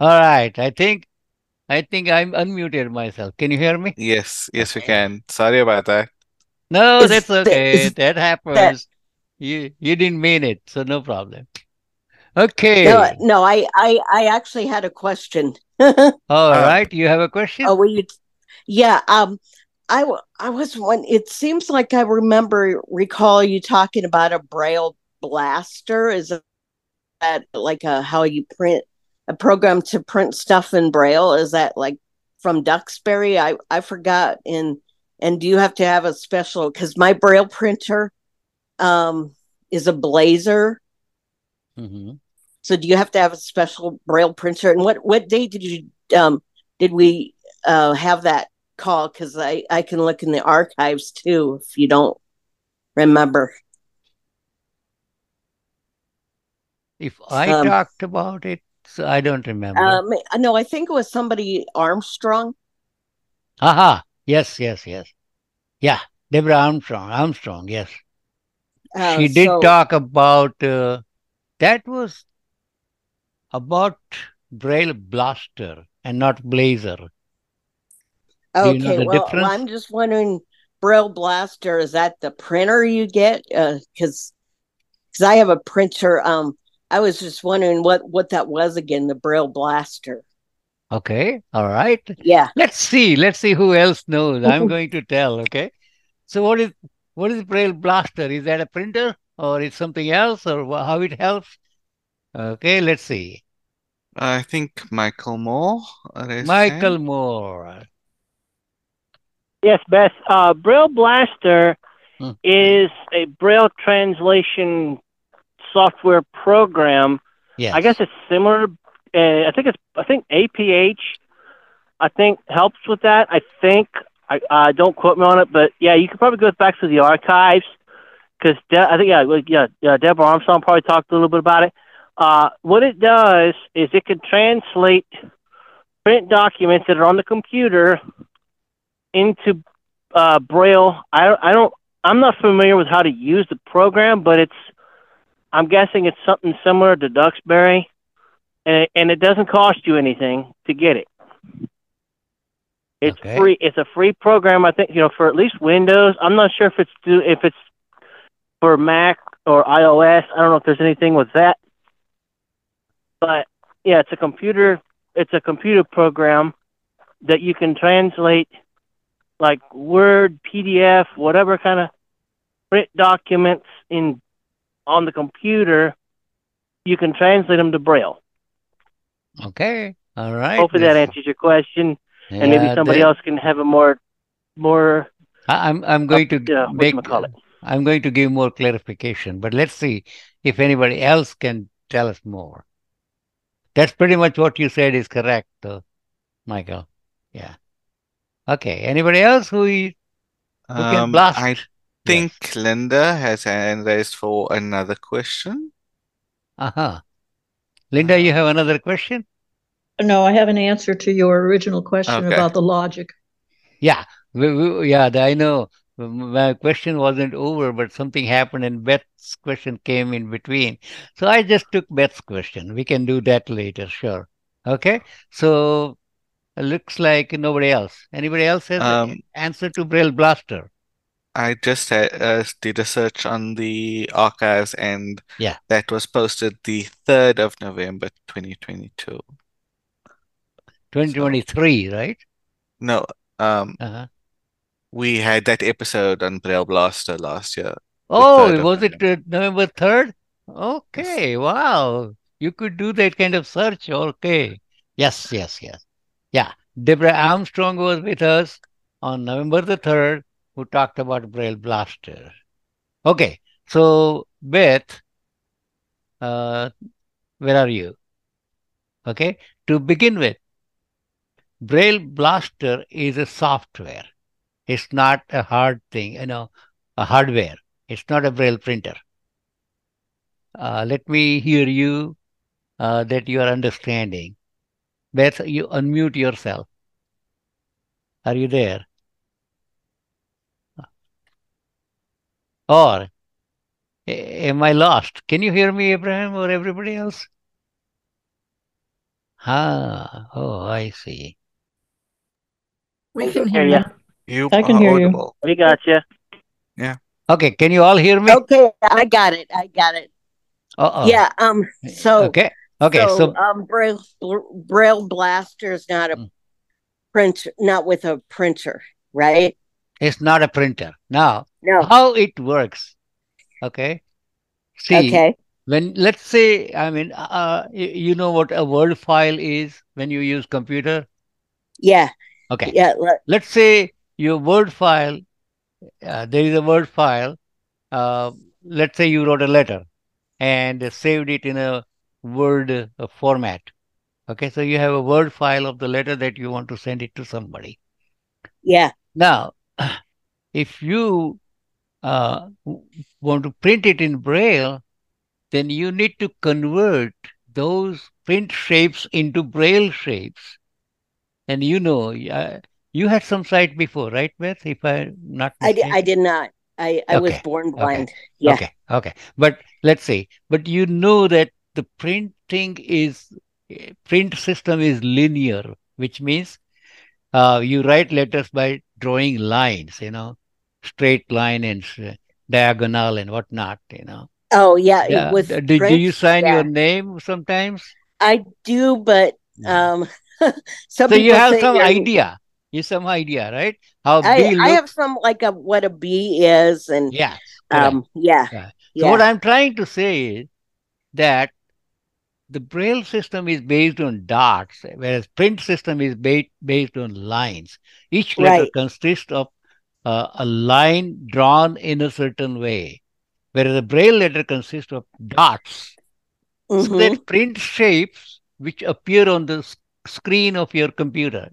All right. I think I think I'm unmuted myself. Can you hear me? Yes, yes, we can. Sorry about that. No, that's okay. That happens. You you didn't mean it, so no problem. Okay. No, no, I I I actually had a question. All right, you have a question? Oh, will you? Yeah. Um, I, I was one. It seems like I remember recall you talking about a braille blaster. Is that like a how you print a program to print stuff in braille? Is that like from Duxbury? I I forgot. And and do you have to have a special? Because my braille printer um, is a Blazer. Mm-hmm. So do you have to have a special braille printer? And what what date did you um, did we uh, have that call because I, I can look in the archives too if you don't remember. If I um, talked about it, so I don't remember. Um, no, I think it was somebody Armstrong. Aha! Yes, yes, yes. Yeah, Deborah Armstrong. Armstrong, yes. Uh, she did so, talk about uh, that was about Braille Blaster and not Blazer. Okay, you know well, well, I'm just wondering, Braille Blaster is that the printer you get? Because uh, because I have a printer. Um, I was just wondering what what that was again. The Braille Blaster. Okay, all right. Yeah. Let's see. Let's see who else knows. I'm going to tell. Okay. So what is what is Braille Blaster? Is that a printer or is something else or how it helps? Okay, let's see. I think Michael Moore. Michael Moore. Yes, Beth. Uh, Braille Blaster hmm. is a Braille translation software program. Yes. I guess it's similar. Uh, I think it's. I think APH. I think helps with that. I think. I uh, don't quote me on it, but yeah, you could probably go back to the archives because De- I think yeah, yeah, yeah, Deborah Armstrong probably talked a little bit about it. Uh, what it does is it can translate print documents that are on the computer into uh, Braille. I I don't. I'm not familiar with how to use the program, but it's. I'm guessing it's something similar to Duxbury, and it, and it doesn't cost you anything to get it. It's okay. free. It's a free program. I think you know for at least Windows. I'm not sure if it's do if it's for Mac or iOS. I don't know if there's anything with that, but yeah, it's a computer. It's a computer program that you can translate like Word, PDF, whatever kind of print documents in on the computer, you can translate them to Braille. Okay. All right. Hopefully that answers your question, yeah, and maybe somebody they... else can have a more more. I'm I'm going to uh, make. I'm going to give more clarification, but let's see if anybody else can tell us more. That's pretty much what you said is correct, though, Michael. Yeah. Okay. Anybody else who, who can Um, blast? I think Linda has hand raised for another question. Uh-huh. Linda, you have another question? No, I have an answer to your original question Okay. about the logic. Yeah, we, we, yeah, I know. My question wasn't over, but something happened and Beth's question came in between. So I just took Beth's question. We can do that later, sure. Okay. So it looks like nobody else. Anybody else has an Um, answer to Braille Blaster? I just had, uh, did a search on the archives and Yeah. that was posted the 3rd of November 2022. 2023, right? No, um, Uh-huh. we had that episode on Braille Blaster last year. Oh, 3rd was it uh, November 3rd? Okay, wow. You could do that kind of search. Okay. Yes, yes, yes. Yeah. Deborah Armstrong was with us on November the 3rd, who talked about Braille Blaster. Okay. So, Beth, uh, where are you? Okay. To begin with, Braille Blaster is a software. It's not a hard thing, you know, a hardware. It's not a Braille printer. Uh, let me hear you uh, that you are understanding. Beth, you unmute yourself. Are you there? Or am I lost? Can you hear me, Abraham, or everybody else? Ah, oh, I see. We can Hear hear you. You I can are hear you. audible. We got you. Yeah. Okay, can you all hear me? Okay, I got it. I got it. Uh-oh. Yeah. Um. So. Okay. Okay. So, So, um, Braille Braille Blaster is not a Mm. printer, not with a printer, right? it's not a printer. Now, No. how it works. Okay. See, Okay. when let's say, I mean, uh, y- you know what a Word file is when you use computer. Yeah. Okay. Yeah. le- Let's say your Word file, uh, there is a Word file. Uh, let's say you wrote a letter and saved it in a Word uh, format. Okay, so you have a Word file of the letter that you want to send it to somebody. Yeah. Now, if you uh, want to print it in Braille, then you need to convert those print shapes into Braille shapes. And you know, uh, you had some sight before, right, Beth? If I'm not I did. I did not. I I was Okay, born okay, blind. Yeah. Okay, okay. But let's say, but you know that the printing is eh, print system is linear, which means uh, you write letters by drawing lines, you know, straight line and diagonal and whatnot, you know. Oh yeah. It Yeah. was. Do, do you sign yeah. your name sometimes? I do, but um, So you have some idea. You some idea, right? How I, looks. have some like a what a bee is, and Yeah. um, yeah, Yeah. So yeah, what I'm trying to say is that the Braille system is based on dots, whereas print system is ba- based on lines. Each letter Right. consists of uh, a line drawn in a certain way, whereas a Braille letter consists of dots. So hmm that print shapes which appear on the screen of your computer.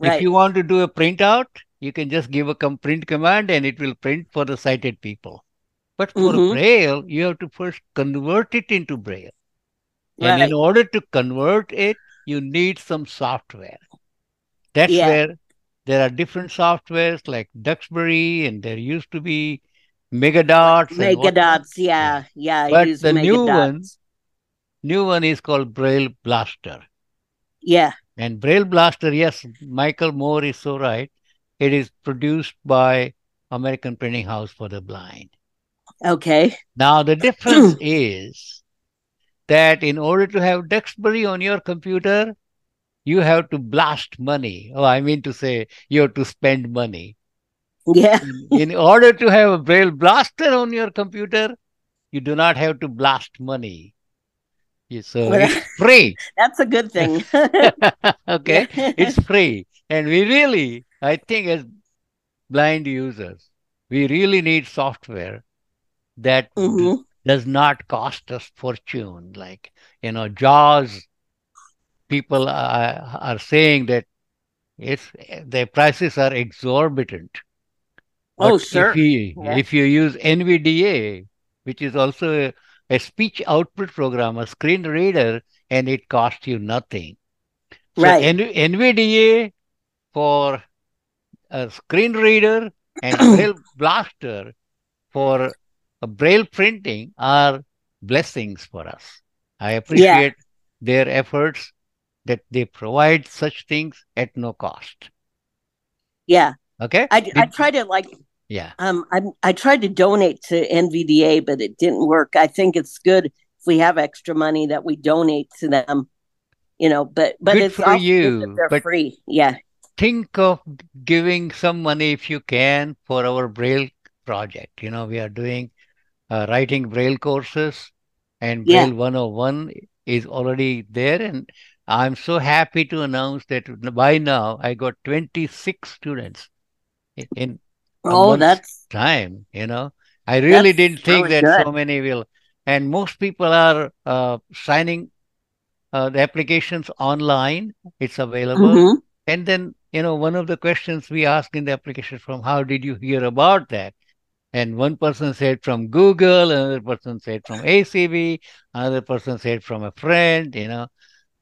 If you want to do a printout, you can just give a com- print command and it will print for the sighted people. But for Mhm. Braille, you have to first convert it into Braille. And in order to convert it, you need some software. That's Yeah. where there are different softwares like Duxbury, and there used to be Megadots. Megadots, mega Yeah, yeah. But the mega new one- New one is called Braille Blaster. Yeah, And Braille Blaster, yes, Michael Moore is so right. It is produced by American Printing House for the Blind. okay, Now, the difference is that in order to have Duxbury on your computer, you have to blast money. Oh, I mean to say, you have to spend money. yeah, In order to have a Braille Blaster on your computer, you do not have to blast money. So Well, it's free. that's a good thing. okay, it's free. And we really, I think, as blind users, we really need software that Mhm. does not cost us fortune. Like, you know, JAWS, people are, are saying that it's the prices are exorbitant. Oh, But sure. If you, Yeah. if you use NVDA, which is also a, a speech output program, a screen reader, and it costs you nothing. So Right. N- NVDA for a screen reader and Braille Blaster for a Braille printing are blessings for us. I appreciate their efforts that they provide such things at no cost. Yeah. Okay? I, I try to like yeah. um I I tried to donate to NVDA, but it didn't work. I think it's good if we have extra money that we donate to them. You know, but but Good it's for you, they're but- free. Yeah. think of giving some money if you can for our Braille project. You know, we are doing uh, writing Braille courses, and Yeah. Braille 101 is already there. And I'm so happy to announce that by now I got 26 students in, Oh, that's time. You know, I really didn't think really that so many will. And most people are uh, signing uh, the applications online. It's available. Mhm. And then, you know, one of the questions we ask in the application from how did you hear about that? And one person said from Google, another person said from ACB, another person said from a friend, you know.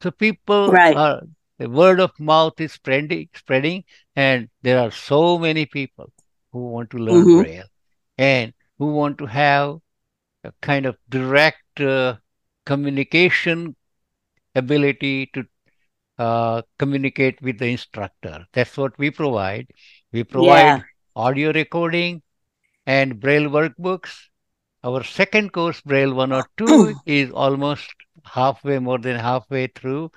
So people Right. are, the word of mouth is spreading, spreading, and there are so many people who want to learn Mhm. Braille and who want to have a kind of direct uh, communication ability to uh, communicate with the instructor. That's what we provide. We provide Yeah. audio recording and Braille workbooks. Our second course, Braille 102, is almost halfway, more than halfway through.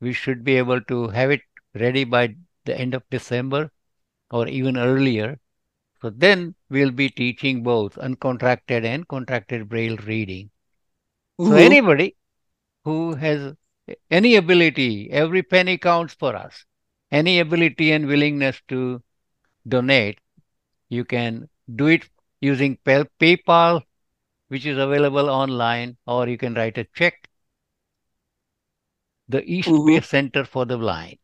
We should be able to have it ready by the end of December or even earlier. So then we'll be teaching both uncontracted and contracted Braille reading. So Mhm. anybody who has any ability, every penny counts for us. Any ability and willingness to donate, you can do it using Pay- PayPal, which is available online, or you can write a check. The East Mhm. Bay Center for the Blind.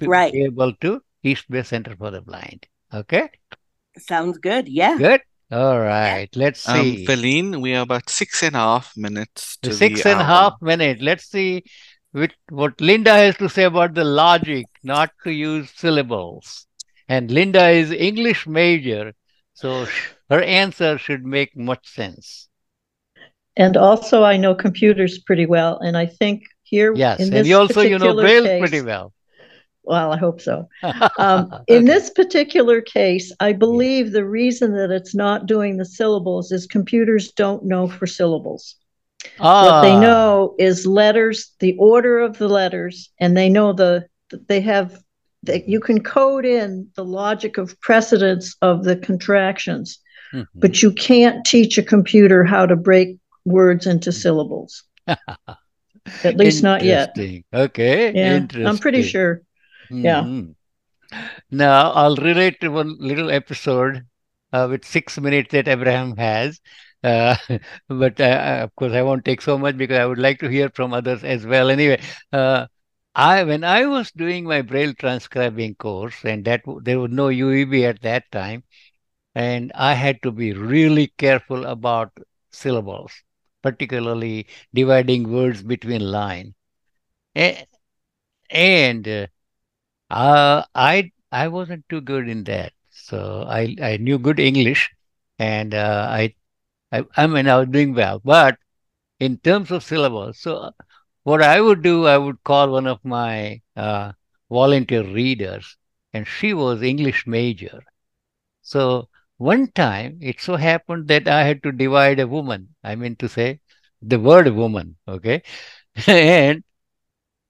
Right. Able to East Bay Center for the Blind. Okay, Sounds good. Yeah. good. All right, let's Um, see. Vileen, we are about six and a half minutes to The the and a half minute. Let's see with what Linda has to say about the logic, not to use syllables. And Linda is English major, so her answer should make much sense. And also, I know computers pretty well, and I think here Yes, in and you also you know particular Braille case, pretty well. Well, I hope so. Um, in this particular case, I believe the reason that it's not doing the syllables is computers don't know for syllables. What they Ah, know is letters, the order of the letters, and they know the they have that you can code in the logic of precedence of the contractions, mhm. but you can't teach a computer how to break words into syllables. At least not yet. Okay, Yeah, interesting. I'm pretty sure. Yeah. Mhm. Now I'll relate to one little episode uh, with six minutes that Abraham has. Uh, but uh, of course, I won't take so much because I would like to hear from others as well. Anyway, uh, I when I was doing my Braille transcribing course, and that there was no UEB at that time, and I had to be really careful about syllables, particularly dividing words between line. A- And uh, uh, I I wasn't too good in that, so I I knew good English, and uh, I, I I mean I was doing well. But in terms of syllables, so what I would do, I would call one of my uh, volunteer readers, and she was English major. So one time it so happened that I had to divide a woman. I mean to say the word woman, okay, and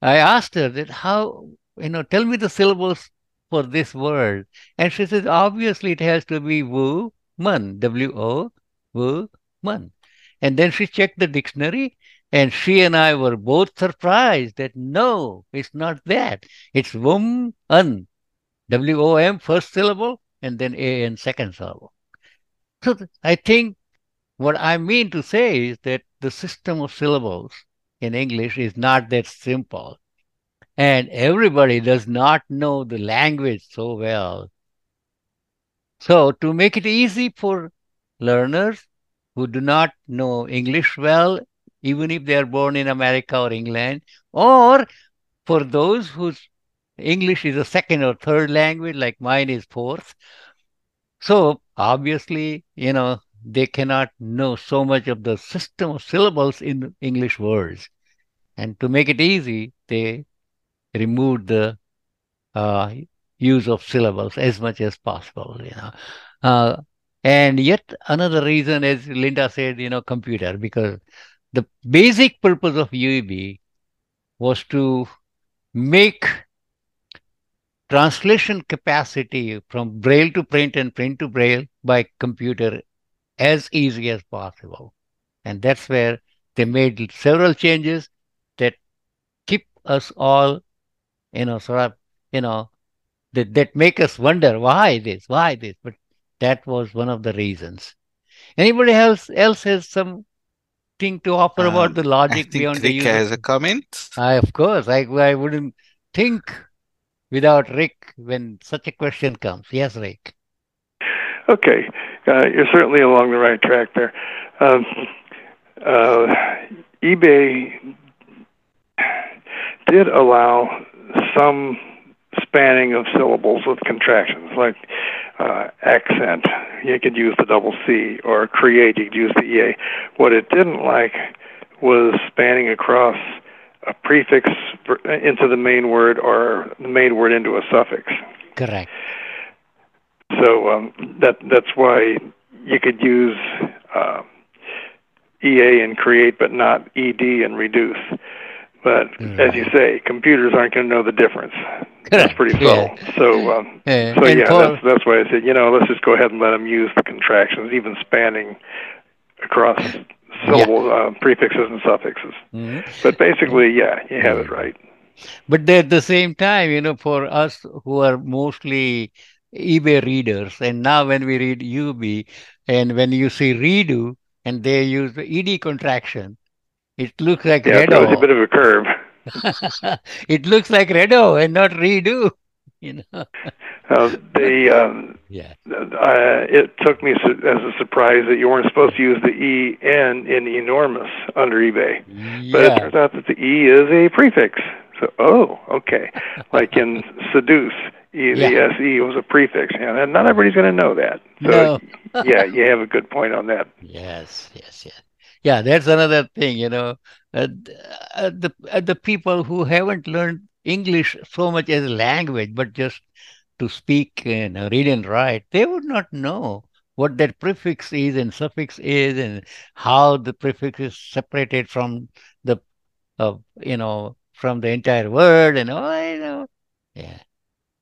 I asked her that how, you know, tell me the syllables for this word. And she says, obviously it has to be woman, W-O, woman. And then she checked the dictionary and she and I were both surprised that no, it's not that. It's woman, W-O-M, first syllable, and then A-N, second syllable. So I think what I mean to say is that the system of syllables in English is not that simple. And everybody does not know the language so well. So, to make it easy for learners who do not know English well, even if they are born in America or England, or for those whose English is a second or third language, like mine is fourth, so obviously, you know, they cannot know so much of the system of syllables in English words. And to make it easy, they removed the uh, use of syllables as much as possible, you know. Uh, and yet another reason, as Linda said, you know, computer, because the basic purpose of UEB was to make translation capacity from braille to print and print to braille by computer as easy as possible. And that's where they made several changes that keep us all, you know, sort of, you know, that, that make us wonder why this, why this. But that was one of the reasons. Anybody else else has something to offer um, about the logic I think beyond Rick the use has of... a comment. I, of course, I, I wouldn't think without Rick when such a question comes. Yes, Rick. Okay, uh, you're certainly along the right track there. Um, uh, EBAE did allow some spanning of syllables with contractions, like uh, accent. You could use the double C, or create. You could use the EA. What it didn't like was spanning across a prefix into the main word or the main word into a suffix. Correct. So um, that that's why you could use uh, EA and create, but not ED and reduce. But mm. as you say, computers aren't going to know the difference. That's pretty subtle. Yeah. So, um, yeah. so And yeah, that's that's why I said, you know, let's just go ahead and let them use the contractions, even spanning across syllable uh, prefixes and suffixes. Mhm. But basically, yeah, you have it right. But at the same time, you know, for us who are mostly EBAE readers, and now when we read UEB, and when you see redo, and they use the ED contraction, it looks like Yeah, so it's a redo. bit of a curve. it looks like redo and not redo. You know. Uh, they, um, Yeah. uh, it took me su- as a surprise that you weren't supposed to use the E N in enormous under EBAE. yeah. But it turns out that the E is a prefix. So, oh, okay. Like in seduce, e, the Yeah. SE was a prefix. And not everybody's going to know that. So, No. yeah, you have a good point on that. Yes, yes, yes. Yeah, that's another thing, you know. Uh, uh, the uh, the people who haven't learned English so much as a language, but just to speak and read and write, they would not know what that prefix is and suffix is and how the prefix is separated from the, uh, you know, from the entire word and all, you know. Yeah.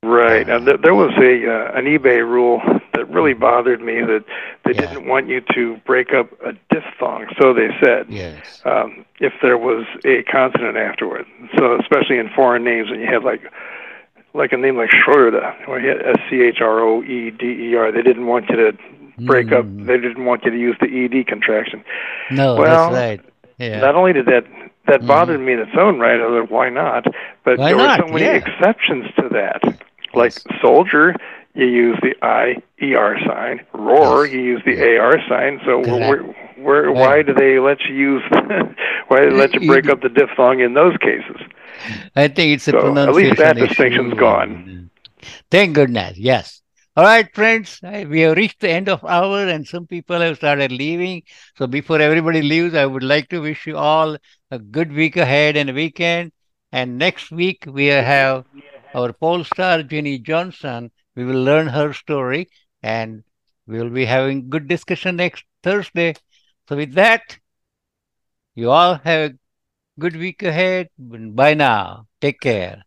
Right. Now, th- there was a uh, an EBAE rule that really bothered me that they Yeah. didn't want you to break up a diphthong. So they said. Yes. um, if there was a consonant afterward. So especially in foreign names, when you have like like a name like Schroeder, where you had S C H R O E D E R, they didn't want you to break up. Mm. They didn't want you to use the ED contraction. No, well, that's right. Yeah. Not only did that that Mhm. bothered me in its own right, I was like, why not? But Why there not? were so many Yeah. exceptions to that. Like soldier, you use the I E R sign. Roar, Yes. you use the A R sign. So where, where, why do they let you use? why do they let you break up the diphthong in those cases? I think it's a So, at least that distinction's gone. Thank goodness. Yes. All right, friends. We have reached the end of hour, and some people have started leaving. So before everybody leaves, I would like to wish you all a good week ahead and weekend. And next week we have our pole star Jenny Johnson. We will learn her story, and we will be having good discussion next Thursday. So with that, you all have a good week ahead. Bye now. Take care.